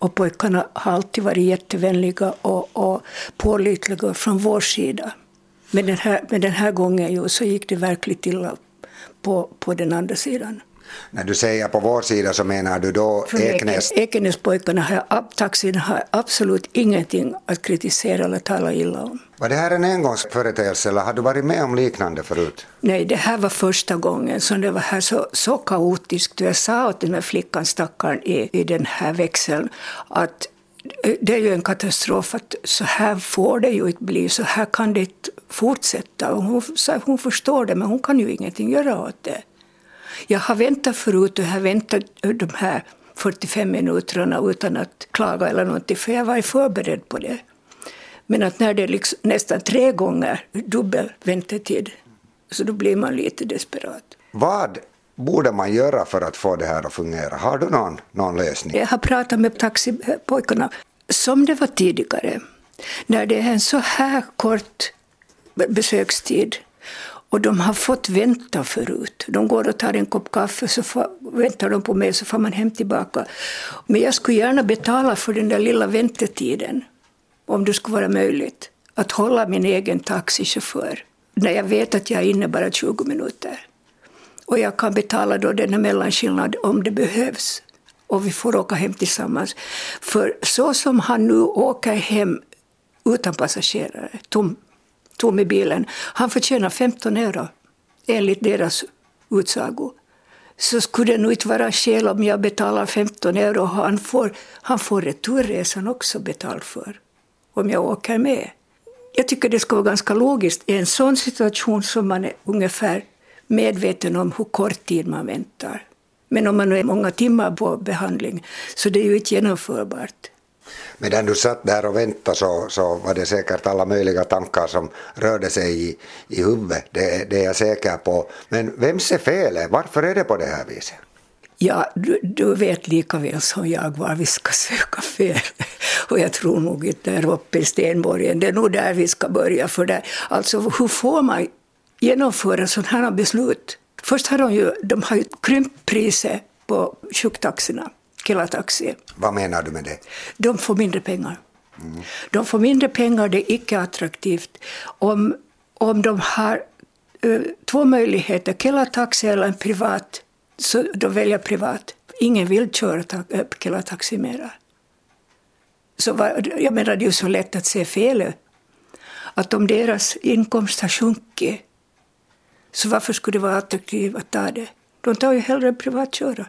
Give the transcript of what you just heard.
Och pojkarna har alltid varit jättevänliga och, och pålitliga från vår sida. Men den här, men den här gången ju, så gick det verkligt illa på, på den andra sidan. När du säger på vår sida så menar du då Ekenäs? Ekenäspojkarna har, har absolut ingenting att kritisera eller tala illa om. Var det här en engångsföreteelse eller har du varit med om liknande förut? Nej, det här var första gången som det var här så, så kaotiskt. Jag sa åt den här flickan, stackaren, i, i den här växeln att det är ju en katastrof att så här får det ju inte bli, så här kan det inte fortsätta. Hon, hon förstår det, men hon kan ju ingenting göra åt det. Jag har väntat förut och jag har väntat de här 45 minuterna utan att klaga eller någonting, för jag var förberedd på det. Men att när det är liksom nästan tre gånger dubbel väntetid, så då blir man lite desperat. Vad borde man göra för att få det här att fungera? Har du någon, någon lösning? Jag har pratat med taxipojkarna, som det var tidigare. När det är en så här kort besökstid och de har fått vänta förut. De går och tar en kopp kaffe, så får, väntar de på mig, så får man hem tillbaka. Men jag skulle gärna betala för den där lilla väntetiden, om det skulle vara möjligt. Att hålla min egen taxichaufför, när jag vet att jag är inne bara 20 minuter. Och jag kan betala då denna mellanskillnad om det behövs. Och vi får åka hem tillsammans. För så som han nu åker hem utan passagerare, tom tom i bilen, han förtjänar 15 euro enligt deras utsago. Så skulle det nog inte vara skäl om jag betalar 15 euro han får, han får returresan också betald för, om jag åker med. Jag tycker det ska vara ganska logiskt i en sån situation som man är ungefär medveten om hur kort tid man väntar. Men om man är många timmar på behandling så det är ju inte genomförbart. Medan du satt där och väntade så, så var det säkert alla möjliga tankar som rörde sig i, i huvudet, det, det är jag säker på. Men vems är felet? Varför är det på det här viset? Ja, du, du, vet lika väl som jag var vi ska söka fel. Och jag tror nog inte där uppe i Stenborgen, det är nog där vi ska börja. För det, alltså, hur får man genomföra sådana här beslut? Först har de ju, de har ju krympt priset på sjuktaxorna. Kela-taxi. Vad menar du med det? De får mindre pengar. Mm. De får mindre pengar, det är icke attraktivt. Om, om de har uh, två möjligheter, Kela-taxi eller en privat, så de väljer privat. Ingen vill köra ta- Kela-taxi mera. Så var, jag menar, det är ju så lätt att se felet. Att om deras inkomst har sjunkit, så varför skulle det vara attraktivt att ta det? De tar ju hellre privatköra.